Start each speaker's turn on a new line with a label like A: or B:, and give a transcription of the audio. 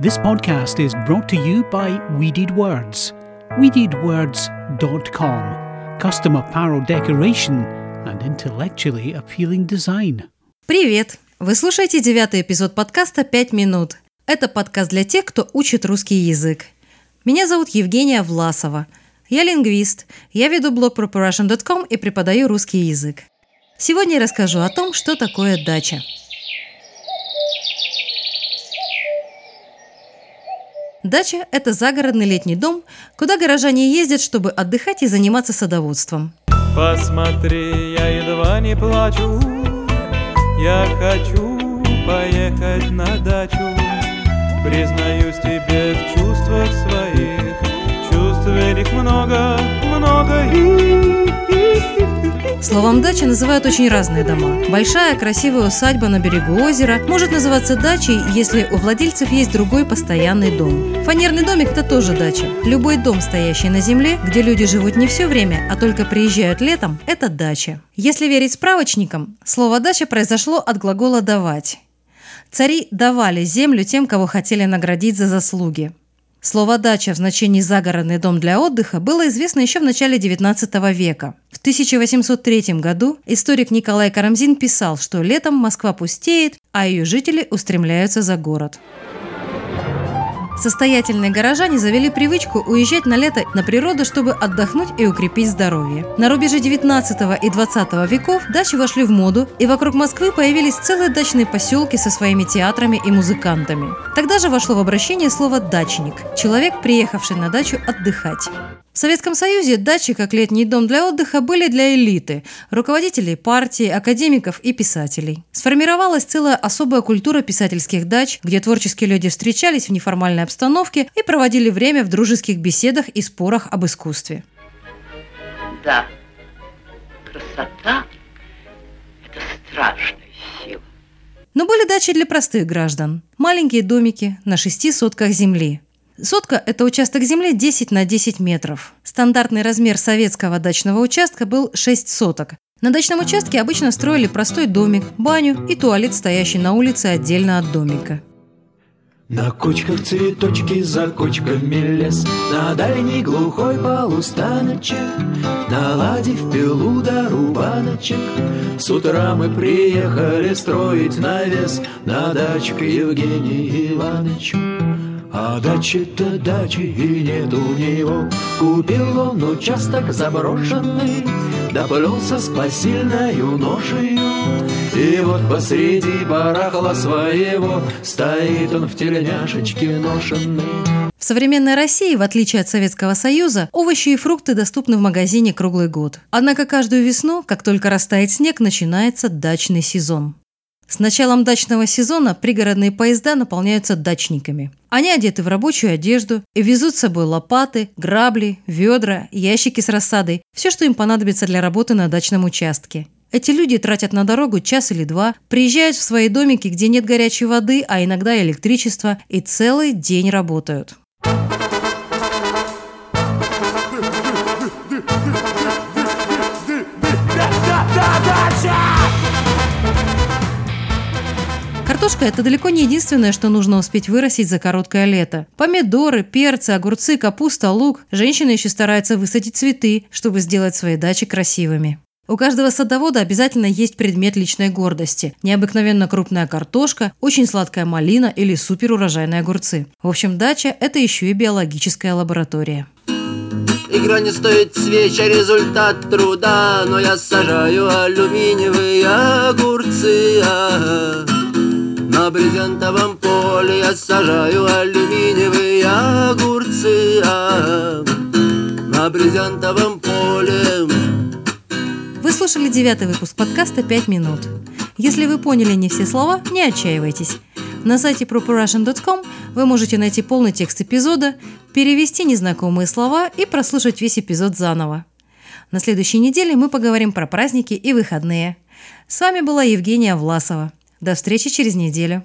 A: This podcast is brought to you by Weeded Words. WeededWords.com. Custom apparel decoration and intellectually appealing design.
B: Привет! Вы слушаете девятый эпизод подкаста «Пять минут». Это подкаст для тех, кто учит русский язык. Меня зовут Евгения Власова. Я лингвист. Я веду блог preparation.com и преподаю русский язык. Сегодня я расскажу о том, что такое дача. Дача – это загородный летний дом, куда горожане ездят, чтобы отдыхать и заниматься садоводством.
C: Посмотри, я едва не плачу. Я хочу поехать на дачу. Признаюсь тебе в чувствах своих. Чувств их много, много
B: Словом «дача» называют очень разные дома. Большая красивая усадьба на берегу озера может называться дачей, если у владельцев есть другой постоянный дом. Фанерный домик – это тоже дача. Любой дом, стоящий на земле, где люди живут не все время, а только приезжают летом – это дача. Если верить справочникам, слово «дача» произошло от глагола «давать». Цари давали землю тем, кого хотели наградить за заслуги. Слово «дача» в значении «загородный дом для отдыха» было известно еще в начале XIX века. В 1803 году историк Николай Карамзин писал, что летом Москва пустеет, а ее жители устремляются за город. Состоятельные горожане завели привычку уезжать на лето на природу, чтобы отдохнуть и укрепить здоровье. На рубеже 19 и 20 веков дачи вошли в моду, и вокруг Москвы появились целые дачные поселки со своими театрами и музыкантами. Тогда же вошло в обращение слово «дачник» – человек, приехавший на дачу отдыхать. В Советском Союзе дачи, как летний дом для отдыха, были для элиты – руководителей партии, академиков и писателей. Сформировалась целая особая культура писательских дач, где творческие люди встречались в неформальной обстановке и проводили время в дружеских беседах и спорах об искусстве.
D: Да, красота – это страшная сила.
B: Но были дачи для простых граждан. Маленькие домики на шести сотках земли – Сотка – это участок земли 10 на 10 метров. Стандартный размер советского дачного участка был 6 соток. На дачном участке обычно строили простой домик, баню и туалет, стоящий на улице отдельно от домика.
E: На кочках цветочки, за кочками лес, На дальний глухой полустаночек, Наладив пилу до рубаночек, С утра мы приехали строить навес На дачу к Евгению Ивановичу. А дачи-то дачи и нет у него Купил он участок заброшенный Доплелся с посильною ношею И вот посреди барахла своего Стоит он в тельняшечке ношенный
B: в современной России, в отличие от Советского Союза, овощи и фрукты доступны в магазине круглый год. Однако каждую весну, как только растает снег, начинается дачный сезон. С началом дачного сезона пригородные поезда наполняются дачниками. Они одеты в рабочую одежду и везут с собой лопаты, грабли, ведра, ящики с рассадой, все, что им понадобится для работы на дачном участке. Эти люди тратят на дорогу час или два, приезжают в свои домики, где нет горячей воды, а иногда электричества, и целый день работают. Картошка – это далеко не единственное, что нужно успеть вырастить за короткое лето. Помидоры, перцы, огурцы, капуста, лук. Женщины еще стараются высадить цветы, чтобы сделать свои дачи красивыми. У каждого садовода обязательно есть предмет личной гордости. Необыкновенно крупная картошка, очень сладкая малина или суперурожайные огурцы. В общем, дача – это еще и биологическая лаборатория.
F: Игра не стоит свеча, результат труда Но я сажаю алюминиевые огурцы -а -а. На брезентовом поле я сажаю алюминиевые огурцы а На брезентовом поле
B: Вы слушали девятый выпуск подкаста «Пять минут». Если вы поняли не все слова, не отчаивайтесь. На сайте properrussian.com вы можете найти полный текст эпизода, перевести незнакомые слова и прослушать весь эпизод заново. На следующей неделе мы поговорим про праздники и выходные. С вами была Евгения Власова. До встречи через неделю.